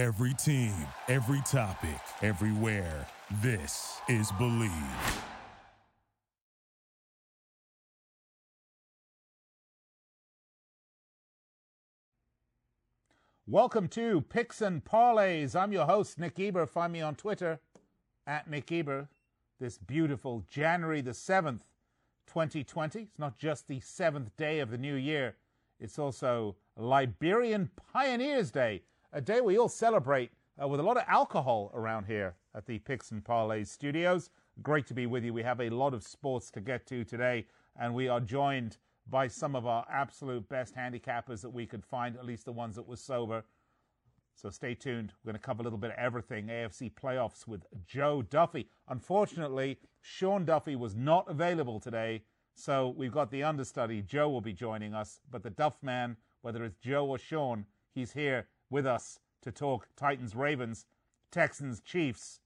Every team, every topic, everywhere. This is Bleav. Welcome to Picks and Parlays. I'm your host, Nick Geber. Find me on Twitter at Nick Geber. This beautiful January the 7th, 2020. It's not just the seventh day of the new year, it's also Liberian Pioneers Day, a day we all celebrate uh, with a lot of alcohol around here at the Picks and Parlays studios. Great to be with you. We have a lot of sports to get to today, and we are joined by some of our absolute best handicappers that we could find, at least the ones that were sober. So stay tuned. We're going to cover a little bit of everything. AFC playoffs with Joe Duffy. Unfortunately, Sean Duffy was not available today. So we've got the understudy. Joe will be joining us. But the Duff man, whether it's Joe or Sean, he's here with us to talk Titans Ravens, Texans Chiefs.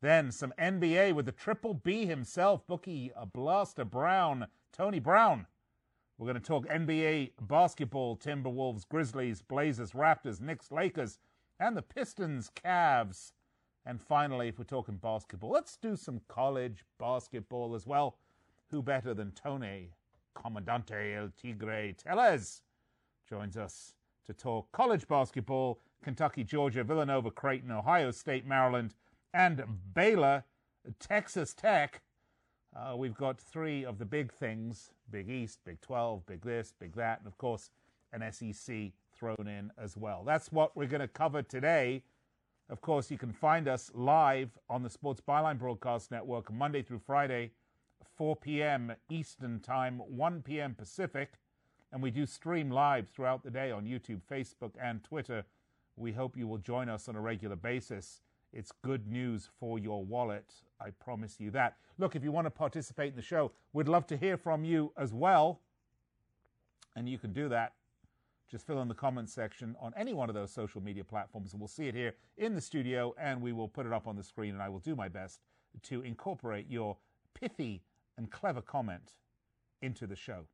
Then some NBA with the Triple B himself, Bookie a Blaster Brown, Tony Brown. We're going to talk NBA basketball, Timberwolves, Grizzlies, Blazers, Raptors, Knicks, Lakers, and the Pistons, Cavs. And finally, if we're talking basketball, let's do some college basketball as well. Who better than Tony Comandante El Tigre Tellez joins us to talk college basketball, Kentucky, Georgia, Villanova, Creighton, Ohio State, Maryland, and Baylor, Texas Tech. Uh, we've got three of the big things Big East, Big 12, Big this, Big that, and of course, an SEC thrown in as well. That's what we're going to cover today. Of course, you can find us live on the Sports Byline Broadcast Network Monday through Friday, 4 p.m. Eastern Time, 1 p.m. Pacific. And we do stream live throughout the day on YouTube, Facebook, and Twitter. We hope you will join us on a regular basis. It's good news for your wallet. I promise you that. Look, if you want to participate in the show, we'd love to hear from you as well. And you can do that. Just fill in the comments section on any one of those social media platforms, and we'll see it here in the studio, and we will put it up on the screen. And I will do my best to incorporate your pithy and clever comment into the show.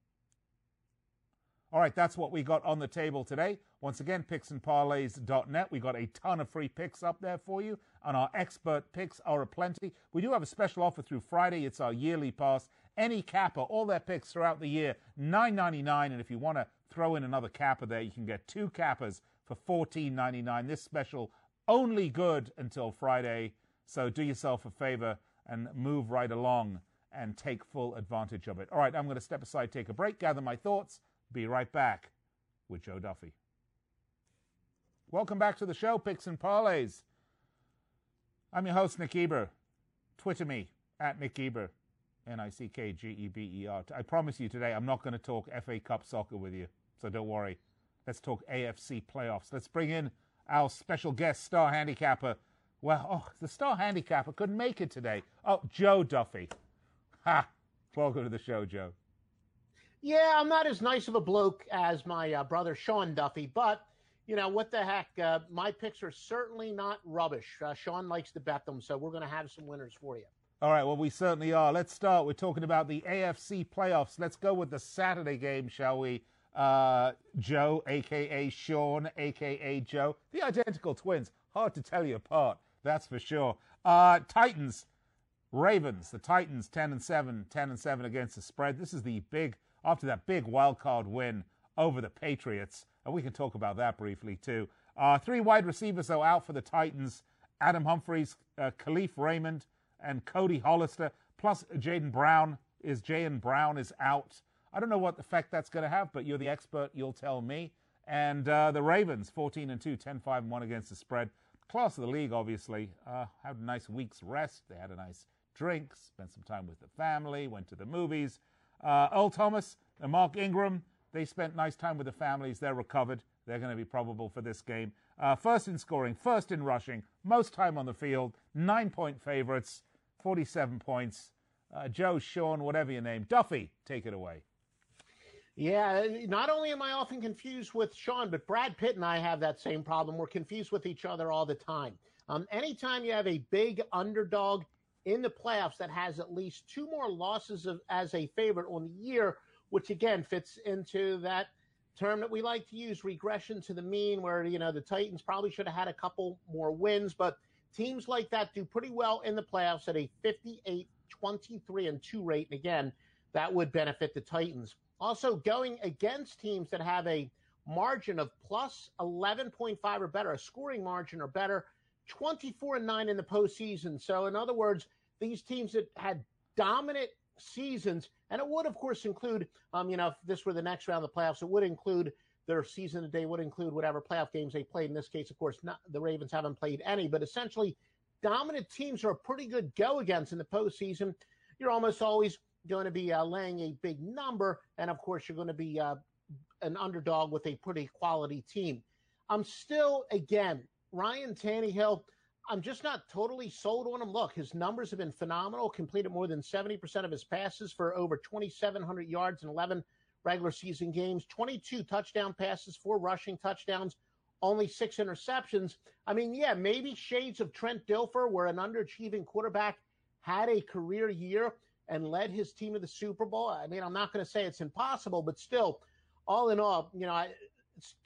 All right, that's what we got on the table today. Once again, picksandparlays.net. We got a ton of free picks up there for you, and our expert picks are aplenty. We do have a special offer through Friday. It's our yearly pass. Any capper, all their picks throughout the year, $9.99. And if you want to throw in another capper there, you can get two cappers for $14.99. This special only good until Friday. So do yourself a favor and move right along and take full advantage of it. All right, I'm going to step aside, take a break, gather my thoughts. Be right back with Joe Duffy. Welcome back to the show, Picks and Parlays. I'm your host, Nick Geber. Twitter me at Nick Geber, N I C K G E B E R. I promise you today I'm not going to talk FA Cup soccer with you, so don't worry. Let's talk AFC playoffs. Let's bring in our special guest, star handicapper. Well, oh, the star handicapper couldn't make it today. Oh, Joe Duffy. Ha! Welcome to the show, Joe. Yeah, I'm not as nice of a bloke as my uh, brother Sean Duffy, but you know what the heck? Uh, my picks are certainly not rubbish. Uh, Sean likes to bet them, so we're going to have some winners for you. All right, well, we certainly are. Let's start. We're talking about the AFC playoffs. Let's go with the Saturday game, shall we? Uh, Joe, aka Sean, aka Joe, the identical twins. Hard to tell you apart, that's for sure. Uh, Titans, Ravens. The Titans, ten and seven, 10 and seven against the spread. This is the big after that big wild card win over the Patriots. And we can talk about that briefly too. Uh, three wide receivers, though, out for the Titans Adam Humphries, uh, Kalif Raymond, and Cody Hollister. Plus, Jayon Brown is Jayon Brown is out. I don't know what effect that's going to have, but you're the expert. You'll tell me. And uh, the Ravens, 14 and 2, 10 5 and 1 against the spread. Class of the league, obviously. Uh, had a nice week's rest. They had a nice drink, spent some time with the family, went to the movies. Uh, Earl Thomas and Mark Ingram, they spent nice time with the families. They're recovered. They're going to be probable for this game. Uh, first in scoring, first in rushing, most time on the field, nine point favorites, 47 points. Uh, Joe, Sean, whatever your name, Duffy, take it away. Yeah, not only am I often confused with Sean, but Brad Pitt and I have that same problem. We're confused with each other all the time. Um, anytime you have a big underdog in the playoffs that has at least two more losses of, as a favorite on the year, which again fits into that term that we like to use, regression to the mean, where, you know, the Titans probably should have had a couple more wins, but teams like that do pretty well in the playoffs at a 58, 23, and 2 rate. And again, that would benefit the Titans. Also, going against teams that have a margin of plus 11.5 or better, a scoring margin or better, 24 and 9 in the postseason. So, in other words, these teams that had dominant seasons, and it would, of course, include, um, you know, if this were the next round of the playoffs, it would include their season today, would include whatever playoff games they played. In this case, of course, not, the Ravens haven't played any, but essentially, dominant teams are a pretty good go against in the postseason. You're almost always going to be uh, laying a big number, and of course, you're going to be uh, an underdog with a pretty quality team. I'm still, again, Ryan Tannehill I'm just not totally sold on him. Look, his numbers have been phenomenal. Completed more than 70% of his passes for over 2,700 yards in 11 regular season games, 22 touchdown passes, four rushing touchdowns, only six interceptions. I mean, yeah, maybe shades of Trent Dilfer, where an underachieving quarterback had a career year and led his team to the Super Bowl. I mean, I'm not going to say it's impossible, but still, all in all, you know, I,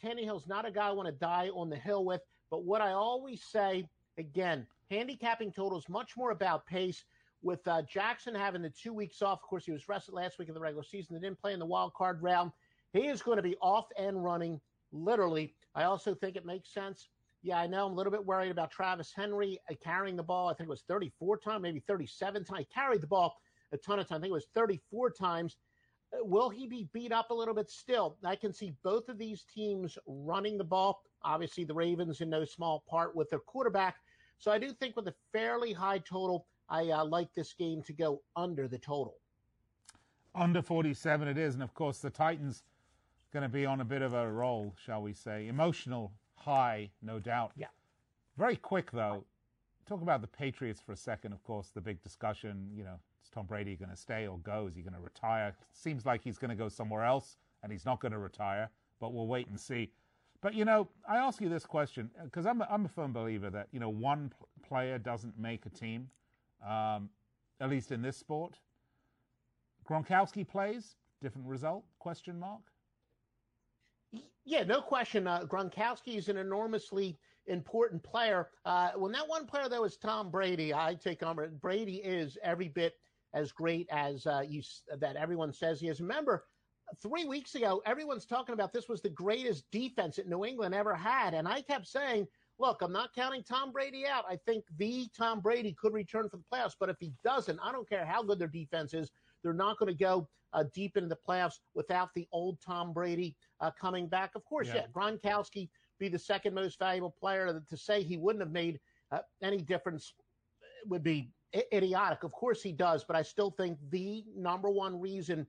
Tannehill's not a guy I want to die on the hill with. But what I always say Again, handicapping totals much more about pace. With uh, Jackson having the two weeks off, of course, he was rested last week in the regular season. They didn't play in the wild card round. He is going to be off and running, literally. I also think it makes sense. Yeah, I know I'm a little bit worried about Travis Henry uh, carrying the ball. I think it was 34 times, maybe 37 times. He carried the ball a ton of times. I think it was 34 times. Will he be beat up a little bit still? I can see both of these teams running the ball. Obviously, the Ravens in no small part with their quarterback so I do think with a fairly high total, I uh, like this game to go under the total. Under 47 it is. And of course, the Titans going to be on a bit of a roll, shall we say. Emotional high, no doubt. Yeah. Very quick, though. Talk about the Patriots for a second. Of course, the big discussion, you know, is Tom Brady going to stay or go? Is he going to retire? Seems like he's going to go somewhere else and he's not going to retire, but we'll wait and see. But you know, I ask you this question because I'm a, I'm a firm believer that you know one pl- player doesn't make a team, um, at least in this sport. Gronkowski plays, different result? Question mark. Yeah, no question. Uh, Gronkowski is an enormously important player. Uh, when that one player though is Tom Brady, I take on Brady is every bit as great as uh, you that everyone says he is. Remember, three weeks ago, everyone's talking about this was the greatest defense that New England ever had. And I kept saying, look, I'm not counting Tom Brady out. I think the Tom Brady could return for the playoffs. But if he doesn't, I don't care how good their defense is, they're not going to go uh, deep into the playoffs without the old Tom Brady uh, coming back. Of course, yeah. yeah, Gronkowski be the second most valuable player. To say he wouldn't have made uh, any difference would be idiotic. Of course he does, but I still think the number one reason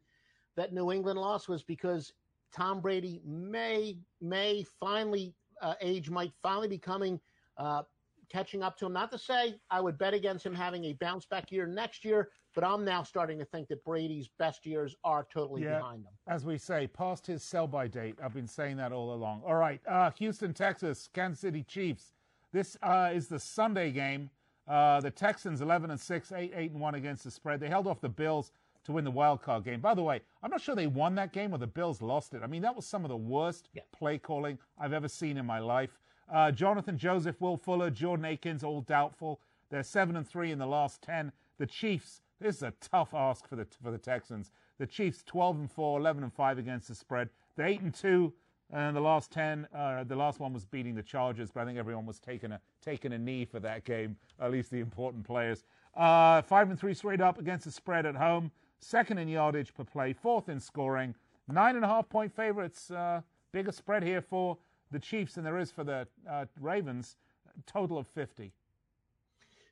that New England lost was because Tom Brady may may finally uh, age might finally be coming uh, catching up to him. Not to say I would bet against him having a bounce back year next year, but I'm now starting to think that Brady's best years are totally yeah, behind him. As we say, past his sell by date. I've been saying that all along. All right, uh, Houston, Texas, Kansas City Chiefs. This uh, is the Sunday game. Uh, the Texans 11 and 6, 8 8 and 1 against the spread. They held off the Bills to win the wild card game. By the way, I'm not sure they won that game or the Bills lost it. I mean, that was some of the worst yeah. play calling I've ever seen in my life. Uh, Jonathan Joseph, Will Fuller, Jordan Akins, all doubtful. They're seven and three in the last ten. The Chiefs. This is a tough ask for the for the Texans. The Chiefs 12 and 4, 11 and 5 against the spread. They're 8 and 2 and the last 10 uh, the last one was beating the Chargers, but I think everyone was taking a taking a knee for that game, at least the important players. Uh, 5 and 3 straight up against the spread at home second in yardage per play, fourth in scoring. Nine and a half point favorites. Uh, bigger spread here for the Chiefs than there is for the uh, Ravens. Total of 50.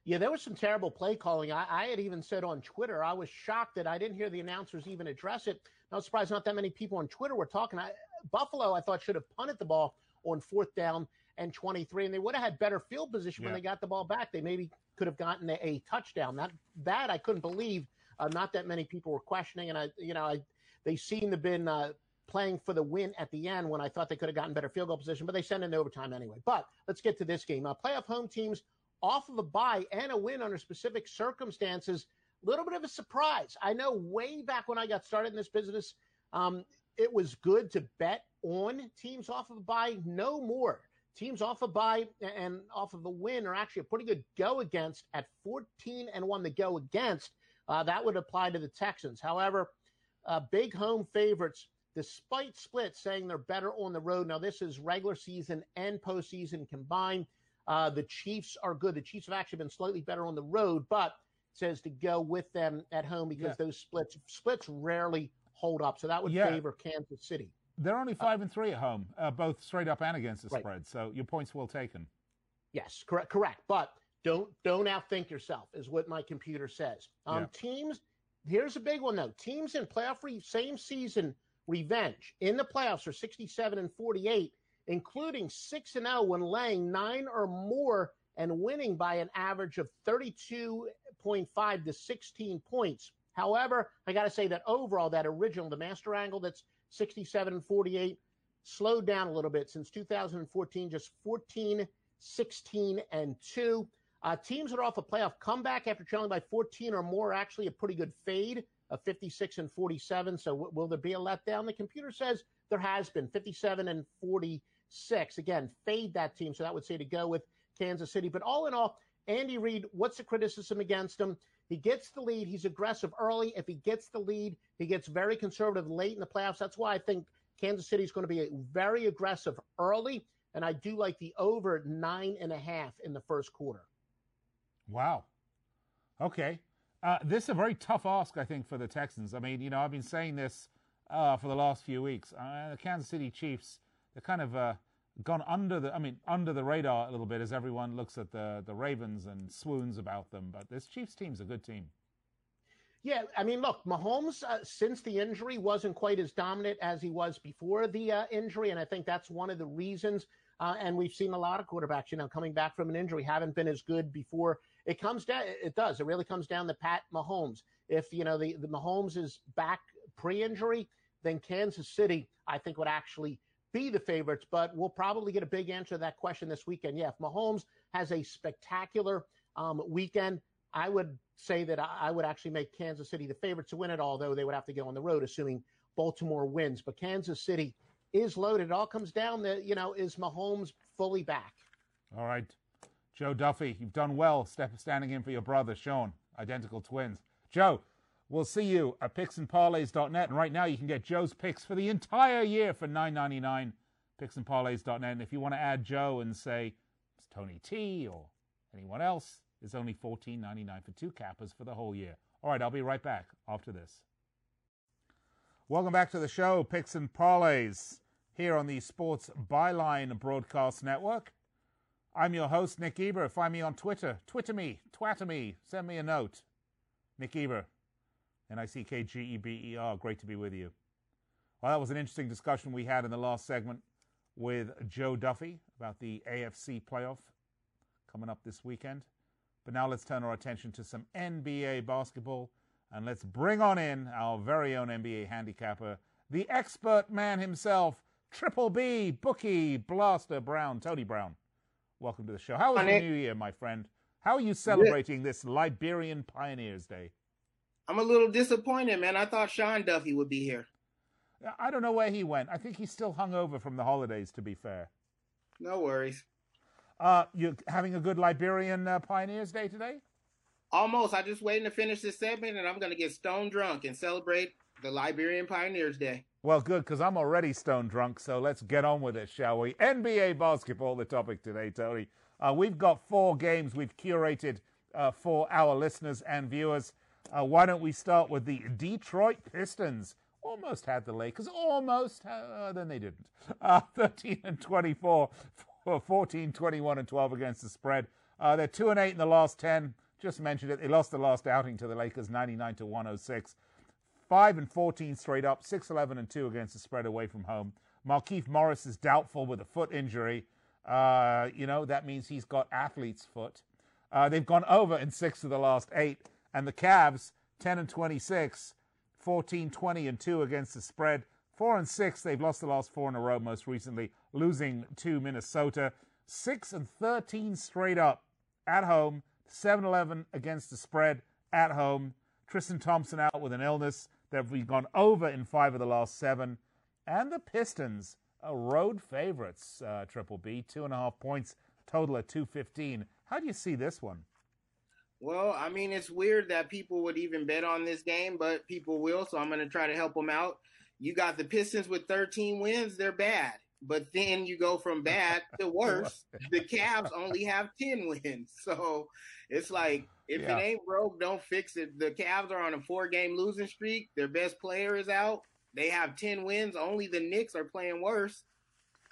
Yeah, there was some terrible play calling. I, I, had even said on Twitter, I was shocked that I didn't hear the announcers even address it. I was surprised not that many people on Twitter were talking. I, Buffalo, I thought, should have punted the ball on fourth down and 23, and they would have had better field position yeah. when they got the ball back. They maybe could have gotten a, a touchdown. That that I couldn't believe uh, not that many people were questioning, and I, you know, I they seemed to have been uh, playing for the win at the end when I thought they could have gotten better field goal position, but they sent in overtime anyway. But let's get to this game. Uh, playoff home teams off of a bye and a win under specific circumstances. A little bit of a surprise. I know way back when I got started in this business, um, it was good to bet on teams off of a bye. No more. Teams off of a bye and off of a win are actually a pretty good go against at 14 and one to go against. Uh, that would apply to the Texans. However, uh, big home favorites, despite splits saying they're better on the road. Now, this is regular season and postseason combined. Uh, the Chiefs are good. The Chiefs have actually been slightly better on the road, but says to go with them at home because yeah. those splits splits rarely hold up. So that would yeah. favor Kansas City. They're only five and three at home, uh, both straight up and against the right. spread. So your point's well taken. Yes, correct, correct. But don't don't outthink yourself, is what my computer says. Um, yeah. Teams. Here's a big one though. Teams in playoff re- same season revenge in the playoffs are 67 and 48, including six and 0 when laying nine or more and winning by an average of 32.5 to 16 points. However, I got to say that overall, that original, the master angle that's 67 and 48, slowed down a little bit since 2014, just 14, 16, and 2. Uh, teams that are off a playoff comeback after trailing by 14 or more actually a pretty good fade of 56 and 47. So w- will there be a letdown? The computer says there has been 57 and 46. Again, fade that team. So that would say to go with Kansas City. But all in all, Andy Reid, what's the criticism against him? He gets the lead. He's aggressive early. If he gets the lead, he gets very conservative late in the playoffs. That's why I think Kansas City is going to be very aggressive early. And I do like the over nine and a half in the first quarter. Wow. Okay. Uh, this is a very tough ask, I think, for the Texans. I mean, you know, I've been saying this uh, for the last few weeks. Uh, the Kansas City Chiefs, they're kind of uh, gone under the I mean under the radar a little bit as everyone looks at the the Ravens and swoons about them. But this Chiefs team's a good team. Yeah, I mean, look, Mahomes uh, since the injury wasn't quite as dominant as he was before the uh, injury, and I think that's one of the reasons. Uh, and we've seen a lot of quarterbacks, you know, coming back from an injury haven't been as good before. It comes down, it does, it really comes down to Pat Mahomes. If you know the the Mahomes is back pre-injury, then Kansas City, I think, would actually be the favorites, but we'll probably get a big answer to that question this weekend. Yeah, if Mahomes has a spectacular um, weekend, I would say that I would actually make Kansas City the favorite to win it, although they would have to go on the road, assuming Baltimore wins. But Kansas City is loaded. It all comes down to, you know, is Mahomes fully back? All right. Joe Duffy, you've done well standing in for your brother, Sean, identical twins. Joe, We'll see you at picksandparlays.net. And right now, you can get Joe's picks for the entire year for $9.99. Picksandparlays.net. And if you want to add Joe and say it's Tony T or anyone else, it's only $14.99 for two cappers for the whole year. All right, I'll be right back after this. Welcome back to the show, Picks and Parlays, here on the Sports Byline Broadcast Network. I'm your host, Nick Geber. Find me on Twitter. Twitter me, twatter me, send me a note. Nick Geber. N I C K G E B E R. Great to be with you. Well, that was an interesting discussion we had in the last segment with Joe Duffy about the AFC playoff coming up this weekend. But now let's turn our attention to some NBA basketball and let's bring on in our very own NBA handicapper, the expert man himself, Triple B, Bookie, Blaster Brown, Tony Brown. Welcome to the show. How was the new year, my friend? How are you celebrating this Liberian Pioneers Day? I'm a little disappointed, man. I thought Sean Duffy would be here. I don't know where he went. I think he's still hung over from the holidays, to be fair. No worries. Uh, you having a good Liberian uh, Pioneers Day today? Almost. I'm just waiting to finish this segment, and I'm going to get stone drunk and celebrate the Liberian Pioneers Day. Well, good, because I'm already stone drunk, so let's get on with it, shall we? NBA basketball, the topic today, Tony. Uh, we've got four games we've curated uh, for our listeners and viewers. Uh, why don't we start with the Detroit Pistons? Almost had the Lakers, almost, uh, then they didn't. Uh, 13 and 24, 14, 21 and 12 against the spread. Uh, they're 2 and 8 in the last 10. Just mentioned it. They lost the last outing to the Lakers 99 to 106. 5 and 14 straight up, 6 11 and 2 against the spread away from home. Markieff Morris is doubtful with a foot injury. Uh, you know, that means he's got athlete's foot. Uh, they've gone over in six of the last eight. And the Cavs, 10 and 26, 14, 20 and 2 against the spread. 4 and 6, they've lost the last four in a row, most recently, losing to Minnesota. 6 and 13 straight up at home, 7 11 against the spread at home. Tristan Thompson out with an illness. They've gone over in five of the last seven. and the Pistons road favorites. Uh, Triple B, two and a half points total at two fifteen. How do you see this one? Well, I mean, it's weird that people would even bet on this game, but people will, so I'm going to try to help them out. You got the Pistons with 13 wins, they're bad. But then you go from bad to worse. the Cavs only have 10 wins. So it's like, if yeah. it ain't broke, don't fix it. The Cavs are on a four game losing streak. Their best player is out. They have 10 wins. Only the Knicks are playing worse.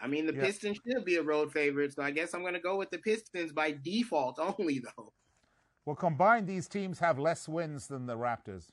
I mean, the yeah. Pistons should be a road favorite. So I guess I'm going to go with the Pistons by default only, though. Well, combined, these teams have less wins than the Raptors.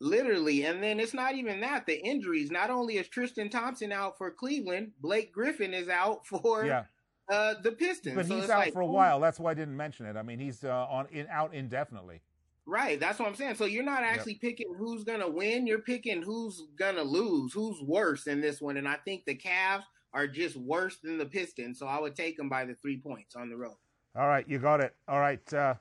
Literally. And then it's not even that. The injuries. Not only is Tristan Thompson out for Cleveland, Blake Griffin is out for yeah. uh, the Pistons. But so he's out like, for a while. That's why I didn't mention it. I mean, he's uh, on in, out indefinitely. Right. That's what I'm saying. So you're not actually yep. picking who's going to win. You're picking who's going to lose, who's worse in this one. And I think the Cavs are just worse than the Pistons. So I would take them by the three points on the road. All right. You got it. All right. Uh,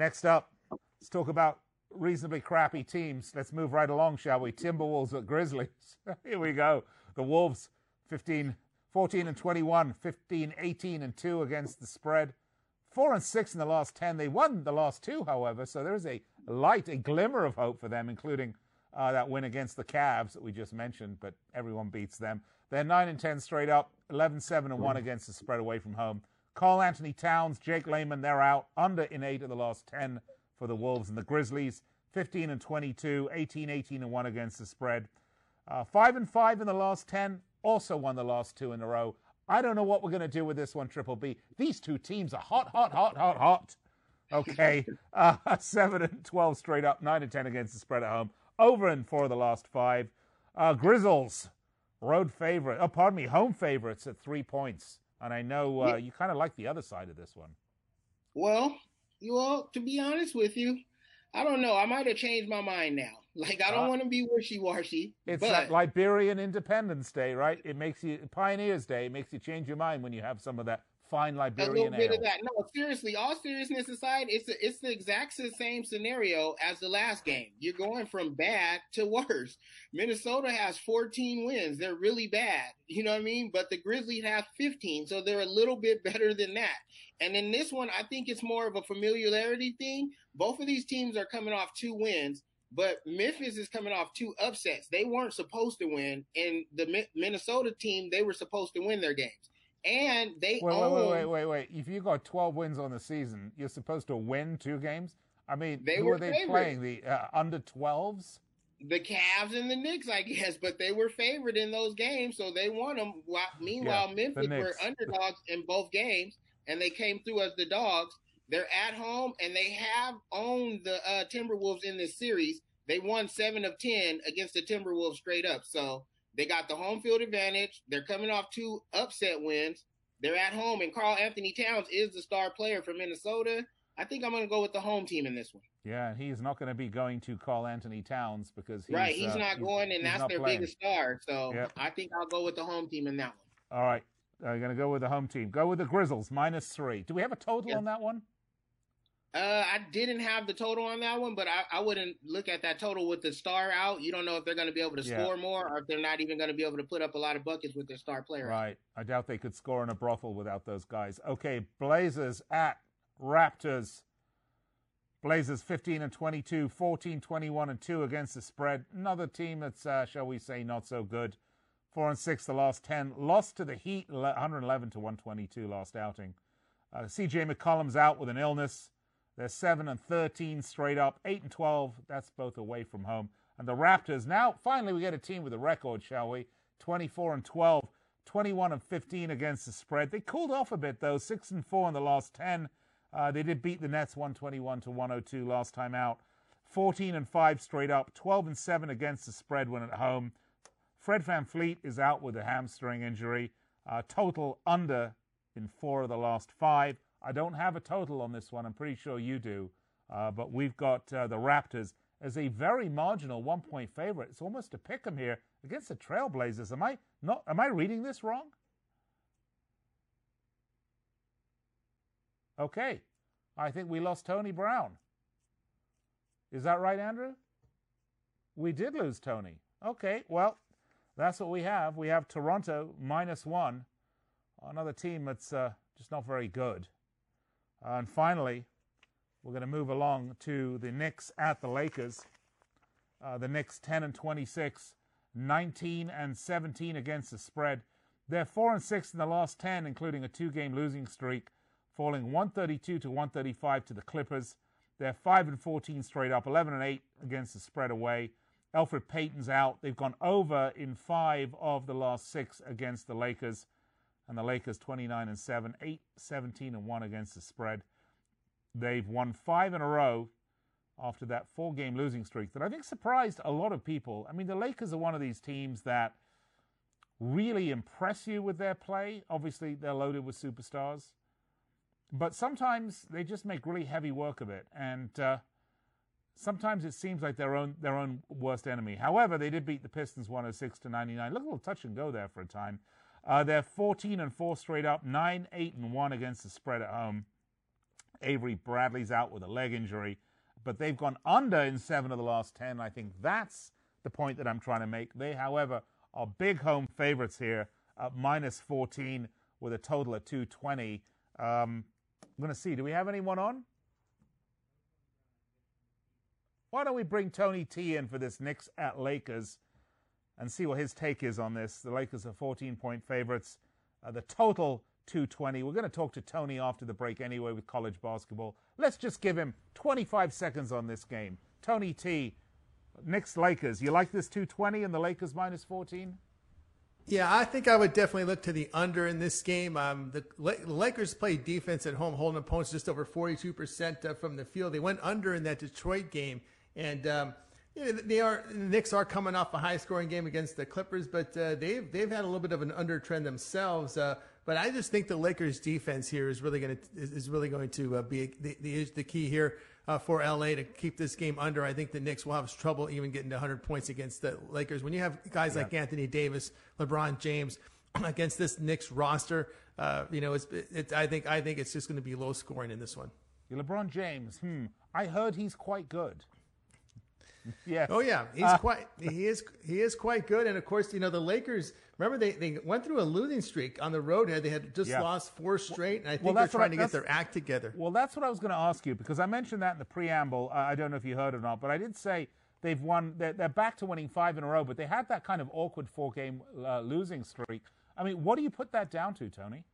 next up, let's talk about reasonably crappy teams. Let's move right along, shall we? Timberwolves at Grizzlies. Here we go. The Wolves 15, 14 and 21, 15, 18 and 2 against the spread. 4 and 6 in the last 10. They won the last two, however, so there is a light, a glimmer of hope for them, including uh, that win against the Cavs that we just mentioned, but everyone beats them. They're 9 and 10 straight up, 11 7 and 1 against the spread away from home. Karl-Anthony Towns, Jake Layman, they're out, under in 8 of the last 10 for the Wolves and the Grizzlies. 15 and 22, 18, 18 and 1 against the spread. Uh, 5 and 5 in the last 10, also won the last two in a row. I don't know what we're going to do with this one, Triple B. These two teams are hot, hot, hot, hot, hot. Okay. Uh, 7 and 12 straight up, 9 and 10 against the spread at home. Over and of the last five. Uh, Grizzles, road favorite. Oh, pardon me, home favorites at three points. And I know uh, you kind of like the other side of this one. Well, you all, to be honest with you, I don't know. I might have changed my mind now. Like I don't uh, want to be wishy washy. It's but... Liberian Independence Day, right? It makes you Pioneers Day. It makes you change your mind when you have some of that fine Liberian a little bit ale. of that. No, seriously, all seriousness aside, it's a, it's the exact same scenario as the last game. You're going from bad to worse. Minnesota has 14 wins. They're really bad. You know what I mean? But the Grizzlies have 15, so they're a little bit better than that. And in this one, I think it's more of a familiarity thing. Both of these teams are coming off two wins. But Memphis is coming off two upsets. They weren't supposed to win, and the Minnesota team they were supposed to win their games and they wait, own. Wait, wait, wait, wait, wait. If you got 12 wins on the season, you're supposed to win two games. I mean, they who were are they playing? The uh, under 12s? The Cavs and the Knicks, I guess, but they were favored in those games, so they won them. While, meanwhile, yeah, Memphis were underdogs in both games, and they came through as the dogs. They're at home, and they have owned the uh, Timberwolves in this series. They won seven of ten against the Timberwolves straight up. So they got the home field advantage. They're coming off two upset wins. They're at home, and Karl-Anthony Towns is the star player for Minnesota. I think I'm going to go with the home team in this one. Yeah, he's not going to be going to Karl-Anthony Towns because he's, right, he's uh, not going, and that's their playing. biggest star. So yep. I think I'll go with the home team in that one. All right, I'm going to go with the home team. Go with the Grizzles minus three. Do we have a total on that one? Uh, I didn't have the total on that one, but I, I wouldn't look at that total with the star out. You don't know if they're going to be able to yeah. score more or if they're not even going to be able to put up a lot of buckets with their star player. Right. I doubt they could score in a brothel without those guys. Okay, Blazers at Raptors. Blazers 15 and 22, 14, 21 and 2 against the spread. Another team that's, uh, shall we say, not so good. 4 and 6 the last 10. Lost to the Heat 111 to 122 last outing. Uh, CJ McCollum's out with an illness. They're 7 and 13 straight up, 8 and 12. That's both away from home. And the Raptors, now finally we get a team with a record, shall we? 24 and 12, 21 and 15 against the spread. They cooled off a bit though, 6 and 4 in the last 10. Uh, they did beat the Nets 121 to 102 last time out. 14 and 5 straight up, 12 and 7 against the spread when at home. Fred Van VanVleet is out with a hamstring injury. Uh, total under in four of the last five. I don't have a total on this one. I'm pretty sure you do. Uh, but we've got uh, the Raptors as a very marginal one point favorite. It's almost a pick 'em here against the Trailblazers. Am I not? Am I reading this wrong? Okay, I think we lost Tony Brown. Is that right, Andrew? We did lose Tony. Okay, well, that's what we have. We have Toronto minus one, another team that's uh, just not very good. Uh, and finally, we're going to move along to the Knicks at the Lakers. Uh, the Knicks 10 and 26, 19 and 17 against the spread. They're 4 and 6 in the last 10, including a two game losing streak, falling 132 to 135 to the Clippers. They're 5 and 14 straight up, 11 and 8 against the spread away. Elfrid Payton's out. They've gone over in five of the last six against the Lakers. And the Lakers 29 and 7, 8, 17 and 1 against the spread. They've won five in a row after that four game losing streak that I think surprised a lot of people. I mean, the Lakers are one of these teams that really impress you with their play. Obviously, they're loaded with superstars. But sometimes they just make really heavy work of it. And uh, sometimes it seems like their own their own worst enemy. However, they did beat the Pistons 106 to 99. Look a little touch and go there for a time. Uh, they're 14 and 4 straight up, 9 8 and 1 against the spread at home. Avery Bradley's out with a leg injury, but they've gone under in seven of the last 10. I think that's the point that I'm trying to make. They, however, are big home favorites here at minus 14 with a total of 220. Um, I'm going to see. Do we have anyone on? Why don't we bring Tony T in for this Knicks at Lakers and see what his take is on this? The Lakers are 14 point favorites. Uh, the total 220. We're going to talk to Tony after the break anyway with college basketball. Let's just give him 25 seconds on this game. Tony T, Knicks Lakers. You like this 220 and the Lakers minus 14? Yeah, I think I would definitely look to the under in this game. Um, the Lakers play defense at home, holding opponents just over 42% uh, from the field. They went under in that Detroit game. And, um, you know, they are the Knicks are coming off a high scoring game against the Clippers, but uh, they've they've had a little bit of an under trend themselves. Uh, but I just think the Lakers defense here is really going to is really going to uh, be the, the, the key here uh, for LA to keep this game under. I think the Knicks will have trouble even getting to 100 points against the Lakers. When you have guys yeah. like Anthony Davis, LeBron James against this Knicks roster, uh, you know, it's, it's I think I think it's just going to be low scoring in this one. LeBron James, hmm, I heard he's quite good. Yeah. Oh yeah, he's uh, quite he is he is quite good. And of course, you know the Lakers. Remember they, they went through a losing streak on the road. They had just yeah. lost four straight, and I think well, they're trying I, to get their act together. Well, that's what I was going to ask you because I mentioned that in the preamble. Uh, I don't know if you heard it or not, but I did say they've won. They're, they're, back to winning five in a row, but they had that kind of awkward four game uh, losing streak. I mean, what do you put that down to, Tony?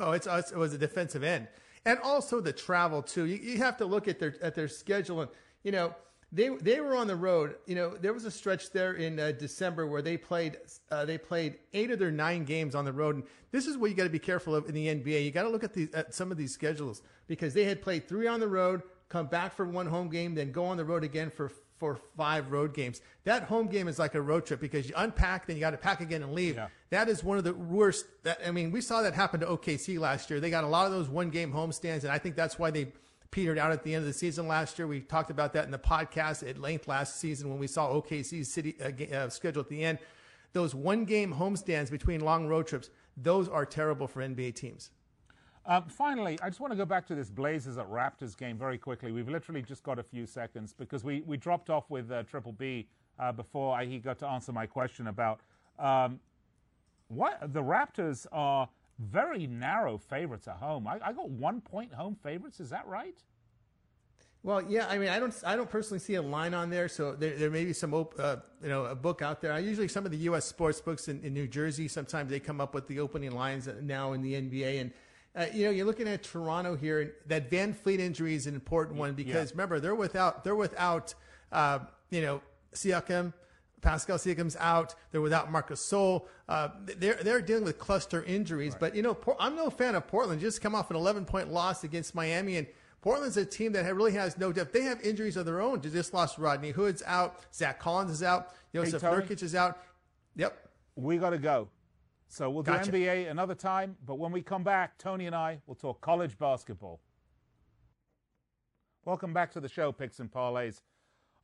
Oh, it's it was a defensive end, and also the travel too. You, you have to look at their at their schedule, and you know they they were on the road. You know, there was a stretch there in uh, December where they played uh, they played eight of their nine games on the road. And this is what you got to be careful of in the NBA. You got to look at the at some of these schedules because they had played three on the road, come back for one home game, then go on the road again for for five road games. That home game is like a road trip because you unpack, then you got to pack again and leave. Yeah. That is one of the worst. That I mean, we saw that happen to OKC last year. They got a lot of those one game homestands, and I think that's why they petered out at the end of the season last year. We talked about that in the podcast at length last season when we saw OKC's city uh, uh, schedule at the end. Those one game homestands between long road trips, those are terrible for NBA teams. Um, finally, I just want to go back to this Blazers at Raptors game very quickly. We've literally just got a few seconds because we, we dropped off with uh, Triple B uh, before I, he got to answer my question about um, what the Raptors are very narrow favorites at home. I, I got one point home favorites. Is that right? Well, yeah. I mean, I don't, I don't personally see a line on there, so there, there may be some, uh, you know, a book out there. I usually some of the U.S. sports books in, in New Jersey. Sometimes they come up with the opening lines now in the NBA, and uh, you know, you're looking at Toronto here. And that VanVleet injury is an important one because yeah. remember they're without, they're without, uh, you know, Siakam. Pascal Siakam's out. They're without Marcus Gasol. Uh, they're they're dealing with cluster injuries. Right. But you know, I'm no fan of Portland. Just come off an 11 point loss against Miami, and Portland's a team that really has no depth. They have injuries of their own. They just lost Rodney Hood's out. Zach Collins is out. Jusuf hey, Nurkic is out. Yep. We got to go. So we'll do gotcha. NBA another time. But when we come back, Tony and I will talk college basketball. Welcome back to the show, Picks and Parlays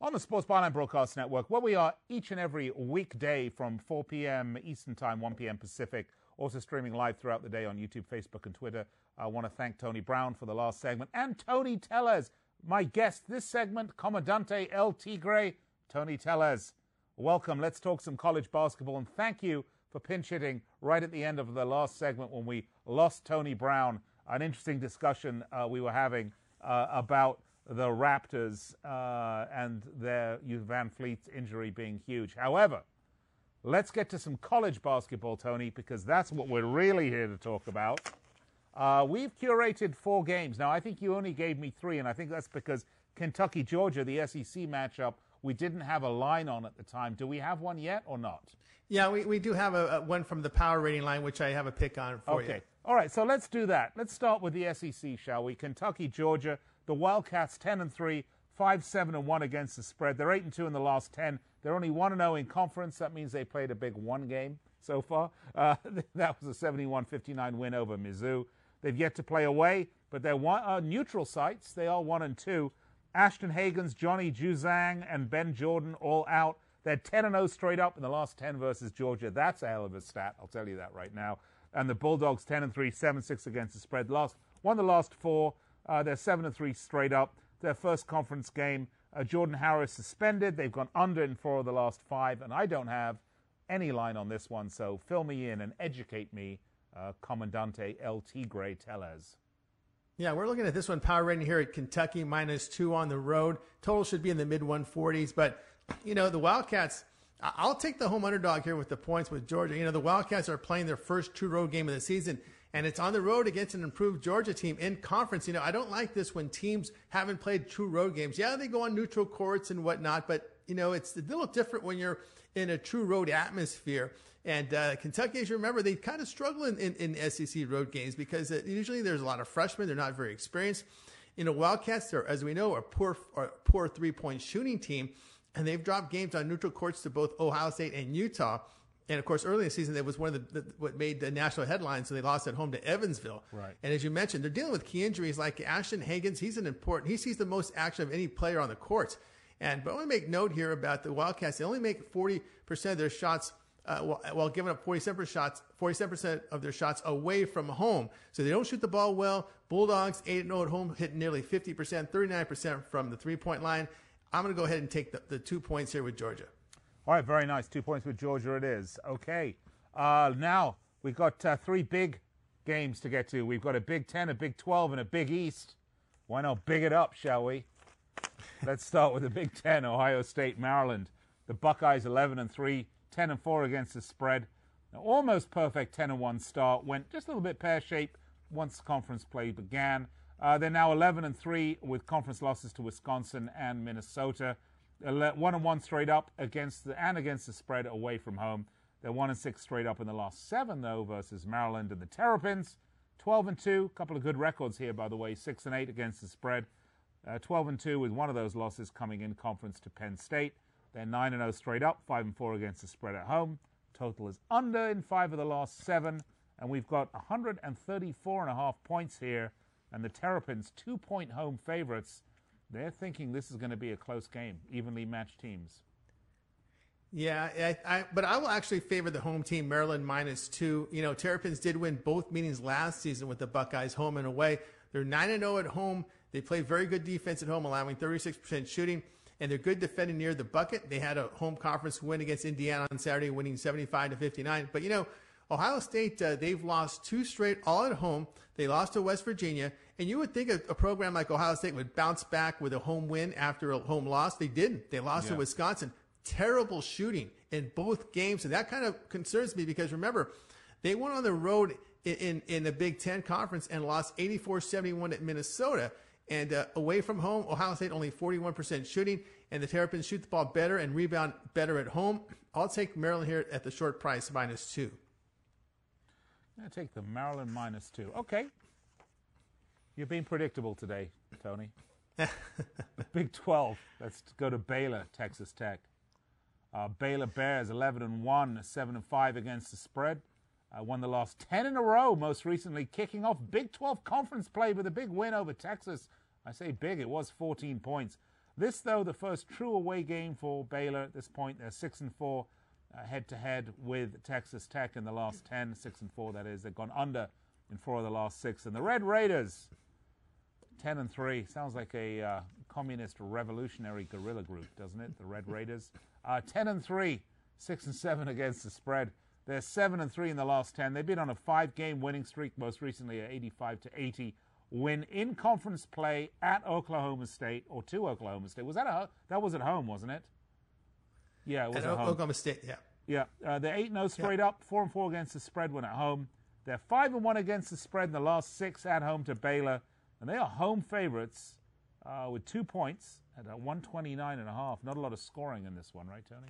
on the Sports Byline Broadcast Network, where we are each and every weekday from 4 p.m. Eastern Time, 1 p.m. Pacific, also streaming live throughout the day on YouTube, Facebook, and Twitter. I want to thank Tony Brown for the last segment and Tony Tellez, my guest this segment, Comandante El Tigre, Tony Tellez. welcome. Let's talk some college basketball. And thank you for pinch hitting right at the end of the last segment when we lost Tony Brown. An interesting discussion uh, we were having uh, about the Raptors uh, and their VanVleet's injury being huge. However, let's get to some college basketball, Tony, because that's what we're really here to talk about. Uh, we've curated four games. Now, I think you only gave me three, and I think that's because Kentucky, Georgia, the SEC matchup, we didn't have a line on at the time. Do we have one yet or not? Yeah, we, we do have a, a one from the power rating line, which I have a pick on for okay. you. All right, so let's do that. Let's start with the SEC, shall we? Kentucky, Georgia, the Wildcats 10 and 3, 5 7 and 1 against the spread. They're 8 and 2 in the last 10. They're only 1 and 0 in conference. That means they played a big one game so far. Uh, that was a 71 59 win over Mizzou. They've yet to play away, but they're one, uh, neutral sites. They are 1 and 2. Ashton Hagans, Johnny Juzang, and Ben Jordan all out. They're 10 and 0 straight up in the last 10 versus Georgia. That's a hell of a stat. I'll tell you that right now. And the Bulldogs 10 and 3, 7 6 against the spread. Last won the last four. Uh, they're 7 and 3 straight up. Their first conference game. Uh, Jordan Harris suspended. They've gone under in four of the last five, and I don't have any line on this one. So fill me in and educate me, uh, Commandante El Tigre Tellez. Yeah, we're looking at this one power rating here at Kentucky minus two on the road. Total should be in the mid 140s, but you know, the Wildcats, I'll take the home underdog here with the points with Georgia. You know, the Wildcats are playing their first true road game of the season, and it's on the road against an improved Georgia team in conference. You know, I don't like this when teams haven't played true road games. Yeah, they go on neutral courts and whatnot, but, you know, it's a little different when you're in a true road atmosphere. And uh, Kentucky, as you remember, they kind of struggle in, in, in SEC road games because uh, usually there's a lot of freshmen. They're not very experienced. You know, Wildcats, are, as we know, a poor, a poor three point shooting team and they've dropped games on neutral courts to both Ohio State and Utah. And of course, early in the season, that was one of the, the, what made the national headlines. So they lost at home to Evansville. Right. And as you mentioned, they're dealing with key injuries like Ashton Hagans. He's an important. He sees the most action of any player on the courts. And but I want to make note here about the Wildcats. They only make forty percent of their shots. Uh, while, while, giving up 47% shots, 47% of their shots away from home. So they don't shoot the ball well. Bulldogs 8-0 at home, hit nearly 50%, 39% from the three-point line. I'm going to go ahead and take the, the two points here with Georgia. All right, very nice. Two points with Georgia it is. Okay. Uh, now, we've got uh, three big games to get to. We've got a Big Ten, a Big 12, and a Big East. Why not big it up, shall we? Let's start with the Big Ten, Ohio State, Maryland. The Buckeyes 11 and 3, 10 and 4 against the spread. Now, almost perfect 10 and 1 start. Went just a little bit pear shaped once conference play began. Uh, they're now 11 and 3 with conference losses to Wisconsin and Minnesota. One and one straight up against the and against the spread away from home. They're one and six straight up in the last seven though versus Maryland and the Terrapins. 12 and two, a couple of good records here by the way. Six and eight against the spread. Uh, 12 and two with one of those losses coming in conference to Penn State. They're nine and zero straight up, five and four against the spread at home. Total is under in five of the last seven, and we've got 134 and a half points here and the Terrapins, two point home favorites. They're thinking this is going to be a close game, evenly matched teams. Yeah, I, I, but I will actually favor the home team, Maryland minus two. You know, Terrapins did win both meetings last season with the Buckeyes home and away. They're 9 and 0 at home. They play very good defense at home, allowing 36% shooting, and they're good defending near the bucket. They had a home conference win against Indiana on Saturday, winning 75 to 59. But, you know, Ohio State, uh, they've lost two straight all at home. They lost to West Virginia. And you would think a, a, program like Ohio State would bounce back with a home win after a home loss. They didn't. They lost yeah. to Wisconsin. Terrible shooting in both games. And that kind of concerns me because remember, they went on the road in, in, in the Big Ten Conference and lost 84 71 at Minnesota. And uh, away from home, Ohio State only 41% shooting. And the Terrapins shoot the ball better and rebound better at home. I'll take Maryland here at the short price, minus two. I take the Maryland minus two. Okay. You've been predictable today, Tony. Big 12. Let's go to Baylor, Texas Tech. Uh, Baylor Bears 11 and 1, 7 and 5 against the spread. Uh, won the last 10 in a row, most recently kicking off Big 12 conference play with a big win over Texas. I say big, it was 14 points. This, though, the first true away game for Baylor at this point. They're 6 and 4 head to head with Texas Tech in the last 10, 6 and 4, that is. They've gone under in four of the last six. And the Red Raiders, 10 and 3. Sounds like a uh, communist revolutionary guerrilla group, doesn't it? The Red Raiders. Uh, 10 and 3, 6 and 7 against the spread. They're 7 and 3 in the last 10. They've been on a five game winning streak, most recently a 85 to 80 win in conference play at Oklahoma State or to Oklahoma State. Was that a that was at home, wasn't it? Yeah, it was At at home. Oklahoma State, yeah. Yeah, uh, they're eight 0 straight up, four and four against the spread when at home. They're five and one against the spread in the last six at home to Baylor, and they are home favorites uh, with two points at uh, 129 and a half. Not a lot of scoring in this one, right, Tony?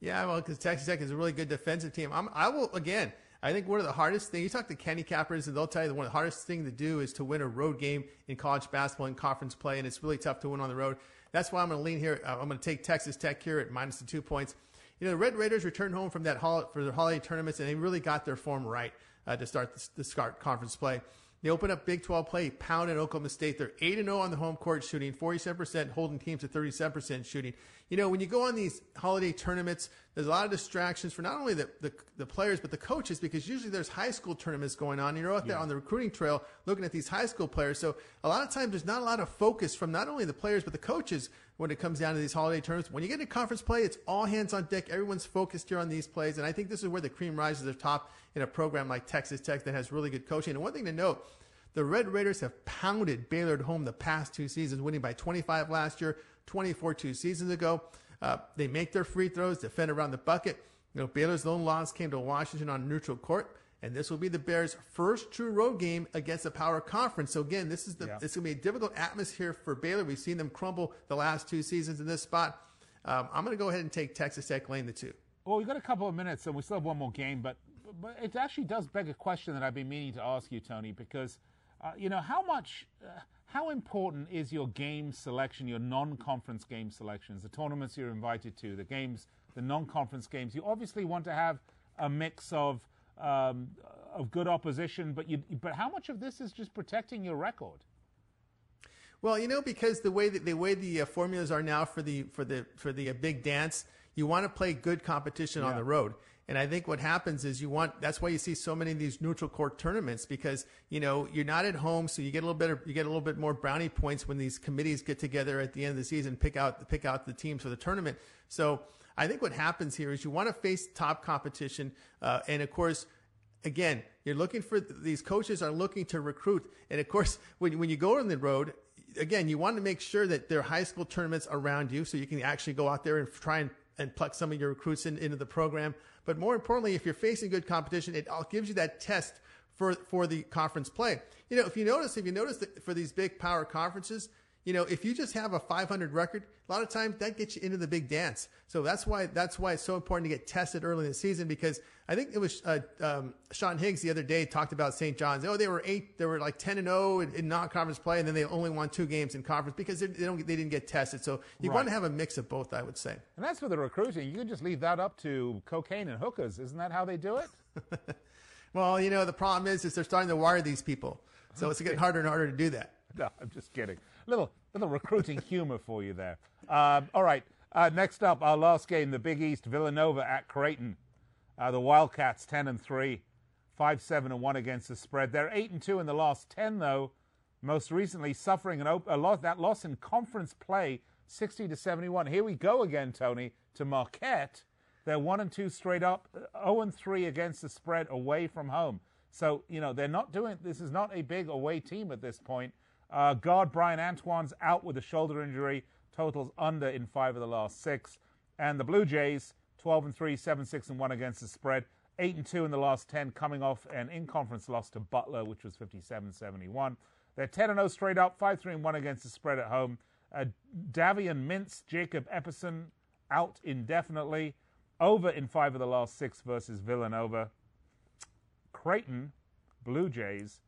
Yeah, well, because Texas Tech is a really good defensive team. I'm, I will again. I think one of the hardest things you talk to Kenny Cappers, and they'll tell you that one of the hardest thing to do is to win a road game in college basketball and conference play, and it's really tough to win on the road. That's why I'm going to lean here. Uh, I'm going to take Texas Tech here at minus the two points. You know, the Red Raiders returned home from that for their holiday tournaments, and they really got their form right uh, to start the, the start conference play. They open up Big 12 play, pounded Oklahoma State. They're 8 0 on the home court shooting, 47%, holding teams to 37% shooting. You know, when you go on these holiday tournaments, there's a lot of distractions for not only the, the, the players, but the coaches, because usually there's high school tournaments going on. And You're out there on the recruiting trail looking at these high school players. So a lot of times there's not a lot of focus from not only the players, but the coaches when it comes down to these holiday tournaments. When you get into conference play, it's all hands on deck. Everyone's focused here on these plays. And I think this is where the cream rises to top in a program like Texas Tech that has really good coaching. And one thing to note, the Red Raiders have pounded Baylor at home the past two seasons, winning by 25 last year, 24 two seasons ago. Uh, they make their free throws, defend around the bucket. You know, Baylor's lone loss came to Washington on neutral court, and this will be the Bears' first true road game against a power conference. So again, this is the Yeah. it's going to be a difficult atmosphere for Baylor. We've seen them crumble the last two seasons in this spot. Um, I'm going to go ahead and take Texas Tech lane the two. Well, we've got a couple of minutes, and we still have one more game, but but it actually does beg a question that I've been meaning to ask you, Tony, because uh, you know how much, uh, how important is your game selection, your non-conference game selections, the tournaments you're invited to, the games, the non-conference games. You obviously want to have a mix of um, of good opposition, but you, but how much of this is just protecting your record? Well, you know, because the way that the way the uh, formulas are now for the for the for the uh, big dance, you want to play good competition on the road. And I think what happens is you want that's why you see so many of these neutral court tournaments because you know you're not at home, so you get a little bit of, you get a little bit more brownie points when these committees get together at the end of the season, pick out pick out the teams for the tournament. So I think what happens here is you want to face top competition, uh, and of course again, you're looking for these coaches are looking to recruit. And of course, when, when you go on the road, again, you want to make sure that there are high school tournaments around you so you can actually go out there and try and, and pluck some of your recruits in, into the program. But more importantly, if you're facing good competition, it gives you that test for, for the conference play. You know, if you notice, if you notice that for these big power conferences, you know, if you just have a 500 record, a lot of times that gets you into the big dance. So that's why that's why it's so important to get tested early in the season because I think it was uh, um, Sean Higgs the other day talked about St. John's. Oh, they were eight, they were like 10 and 0 in, in non-conference play, and then they only won two games in conference because they, they don't they didn't get tested. So you Right. want to have a mix of both, I would say. And that's for the recruiting. You can just leave that up to cocaine and hookers. Isn't that how they do it? Well, you know, the problem is is they're starting to wire these people, so it's getting harder and harder to do that. No, I'm just kidding. Little little recruiting humor for you there. Um, all right. Uh, next up, our last game, the Big East, Villanova at Creighton. Uh, the Wildcats, ten and three, five seven and one against the spread. They're eight and two in the last ten, though. Most recently, suffering an op- a loss that loss in conference play, sixty to seventy-one. Here we go again, Tony, to Marquette. They're one and two straight up, zero and three against the spread away from home. So you know they're not doing. This is not a big away team at this point. Uh, guard Bryan Antoine's out with a shoulder injury. Totals under in five of the last six. And the Blue Jays, 12 and 3, 7 6 and 1 against the spread. 8 and 2 in the last 10, coming off an in conference loss to Butler, which was 57 71. They're 10 and 0 straight up, 5 3 and 1 against the spread at home. Uh, Davion Mintz, Jacob Epperson out indefinitely. Over in five of the last six versus Villanova. Creighton, Blue Jays,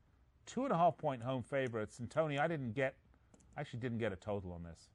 two and a half point home favorites. And Tony, I didn't get, I actually didn't get a total on this.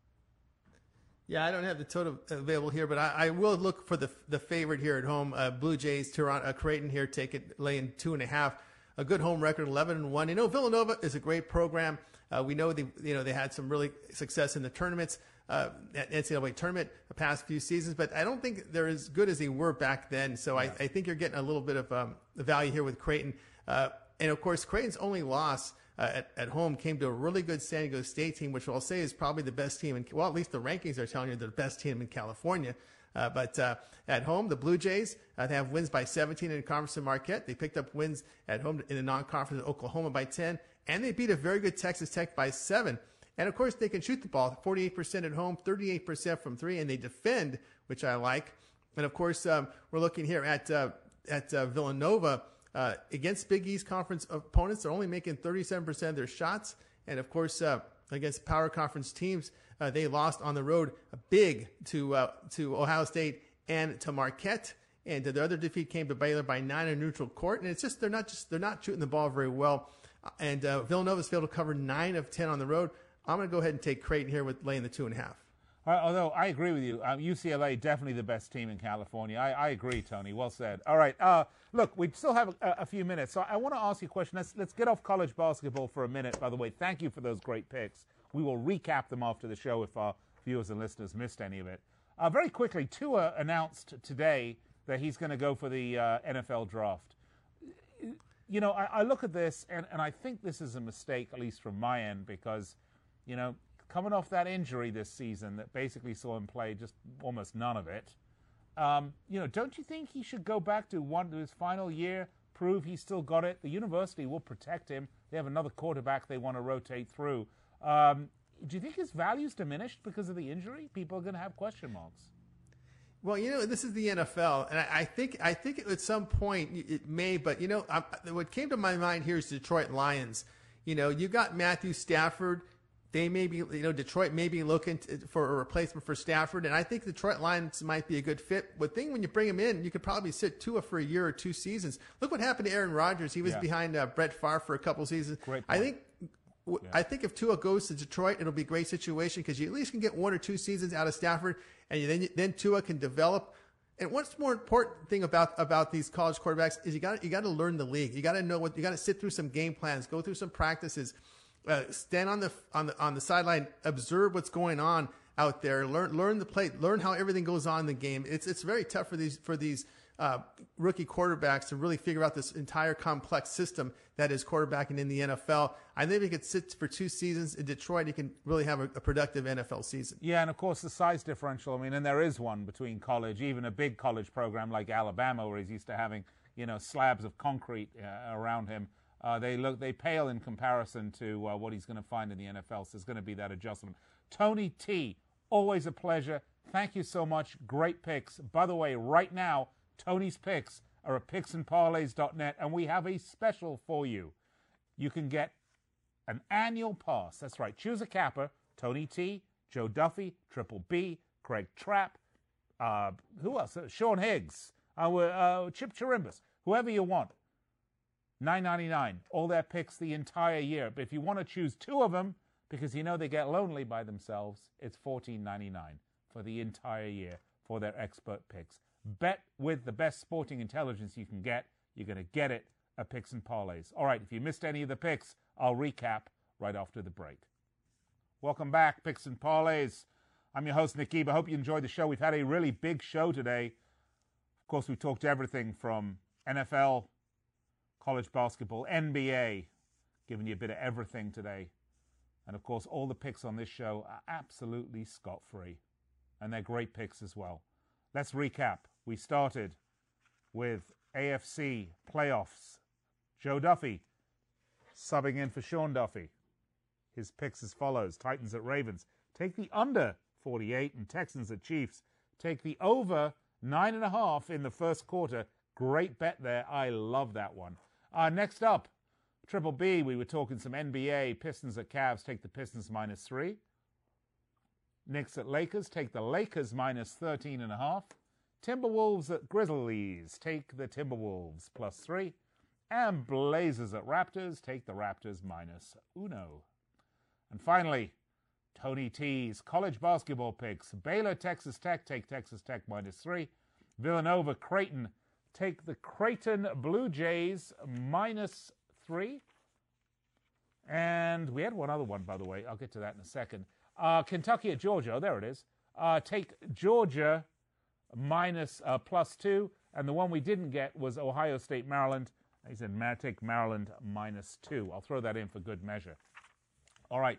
Yeah, I don't have the total available here, but I, I will look for the the favorite here at home. Uh, Blue Jays, Toronto, uh, Creighton here, take it laying two and a half. A good home record, eleven and one. You know, Villanova is a great program. Uh, we know they you know they had some really success in the tournaments, uh, at NCAA tournament the past few seasons, but I don't think they're as good as they were back then. So I, I think you're getting a little bit of um, value here with Creighton. Uh, and of course, Creighton's only loss uh, at, at home came to a really good San Diego State team, which I'll say is probably the best team in, well, at least the rankings are telling you they're the best team in California. Uh, but uh, at home, the Blue Jays uh, they have wins by 17 in conference in Marquette. They picked up wins at home in the non-conference in Oklahoma by 10, and they beat a very good Texas Tech by seven. And of course, they can shoot the ball 48% at home, 38% from three, and they defend, which I like. And of course, um, we're looking here at uh, at uh, Villanova uh, against Big East Conference opponents. They're only making 37% of their shots, and of course, uh, against Power Conference teams, uh, they lost on the road big to uh, to Ohio State and to Marquette. And the other defeat came to Baylor by nine in neutral court. And it's just they're not just they're not shooting the ball very well. And Villanova's failed to cover nine of ten on the road. I'm going to go ahead and take Creighton here with laying the two and a half. Uh, although I agree with you, um, UCLA definitely the best team in California. I, I agree, Tony. Well said. All right. Uh, look, we still have a, a, few minutes, so I want to ask you a question. Let's let's get off college basketball for a minute. By the way, thank you for those great picks. We will recap them after the show if our viewers and listeners missed any of it. Uh, very quickly, Tua announced today that he's going to go for the uh, NFL draft. You know, I, I look at this and, and I think this is a mistake, at least from my end, because you know coming off that injury this season that basically saw him play just almost none of it. Um, you know, don't you think he should go back to one to his final year, prove he's still got it? The university will protect him. They have another quarterback they want to rotate through. Um, do you think his value's diminished because of the injury? People are going to have question marks. Well, you know, this is the NFL, and I, I think I think at some point it may. But you know, I, what came to my mind here is Detroit Lions. You know, you got Matthew Stafford they may be, you know, Detroit may be looking to, for a replacement for Stafford, and I think Detroit Lions might be a good fit. But thing when you bring him in, you could probably sit Tua for a year or two seasons. Look what happened to Aaron Rodgers; he was yeah. behind uh, Brett Favre for a couple seasons. Great I think. Yeah. I think if Tua goes to Detroit, it'll be a great situation because you at least can get one or two seasons out of Stafford, and then then Tua can develop. And what's more important thing about about these college quarterbacks is you got you got to learn the league. You got to know what you got to sit through some game plans, go through some practices uh, stand on the on the on the sideline, observe what's going on out there, learn learn the play, learn how everything goes on in the game. It's it's very tough for these for these uh, rookie quarterbacks to really figure out this entire complex system that is quarterbacking in the NFL. I think he could sit for two seasons in Detroit, he can really have a, a, productive NFL season. Yeah, and of course the size differential. I mean, and there is one between college, even a big college program like Alabama, where he's used to having you know slabs of concrete uh, around him. Uh, they look they pale in comparison to uh, what he's going to find in the NFL. So there's going to be that adjustment. Tony T, always a pleasure. Thank you so much. Great picks. By the way, right now, Tony's picks are at picksandparlays.net, and we have a special for you. You can get an annual pass. That's right. Choose a capper. Tony T, Joe Duffy, Triple B, Craig Trapp, uh, who else? Uh, Sean Higgs, uh, uh, Chip Chirimbus, whoever you want. Nine ninety nine. All their picks the entire year. But if you want to choose two of them, because you know they get lonely by themselves, it's fourteen ninety nine for the entire year for their expert picks. Bet with the best sporting intelligence you can get. You're going to get it at Picks and Parlays. All right, if you missed any of the picks, I'll recap right after the break. Welcome back, Picks and Parlays. I'm your host, Nick I Hope you enjoyed the show. We've had a really big show today. Of course, we talked everything from NFL college basketball, NBA, giving you a bit of everything today. And of course, all the picks on this show are absolutely scot free. And they're great picks as well. Let's recap. We started with AFC playoffs. Joe Duffy subbing in for Sean Duffy. His picks as follows Titans at Ravens. Take the under 48 and Texans at Chiefs. Take the over nine and a half in the first quarter. Great bet there. I love that one. Uh, next up, Triple B, we were talking some NBA. Pistons at Cavs, take the Pistons minus three. Knicks at Lakers, take the Lakers minus 13 and a half. Timberwolves at Grizzlies, take the Timberwolves plus three. And Blazers at Raptors, take the Raptors minus uno. And finally, Tony T's college basketball picks. Baylor, Texas Tech, take Texas Tech minus three. Villanova, Creighton, take the Creighton Blue Jays minus three. And we had one other one, by the way. I'll get to that in a second. Uh, Kentucky at Georgia. Oh, there it is. Uh, take Georgia minus, uh, plus two. And the one we didn't get was Ohio State, Maryland. He said, take Maryland minus two. I'll throw that in for good measure. All right,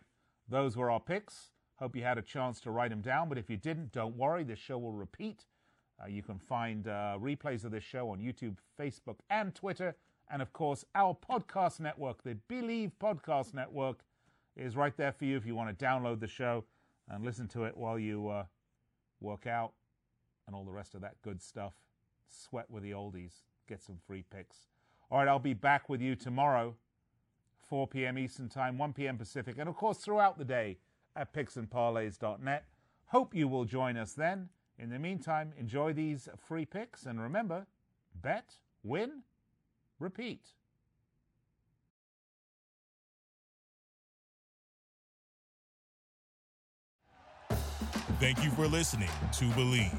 those were our picks. Hope you had a chance to write them down, but if you didn't, don't worry. This show will repeat. Uh, you can find uh, replays of this show on YouTube, Facebook, and Twitter. And of course, our podcast network, the Bleav Podcast Network, is right there for you if you want to download the show and listen to it while you uh, work out and all the rest of that good stuff. Sweat with the oldies, get some free picks. All right, I'll be back with you tomorrow, 4 p.m. Eastern Time, 1 p.m. Pacific, and of course throughout the day at picksandparlays.net. Hope you will join us then. In the meantime, enjoy these free picks and remember bet, win, repeat. Thank you for listening to Bleav.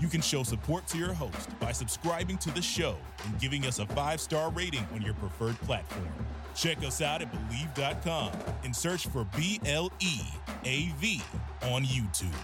You can show support to your host by subscribing to the show and giving us a five star rating on your preferred platform. Check us out at Bleav.com and search for B L E A V on YouTube.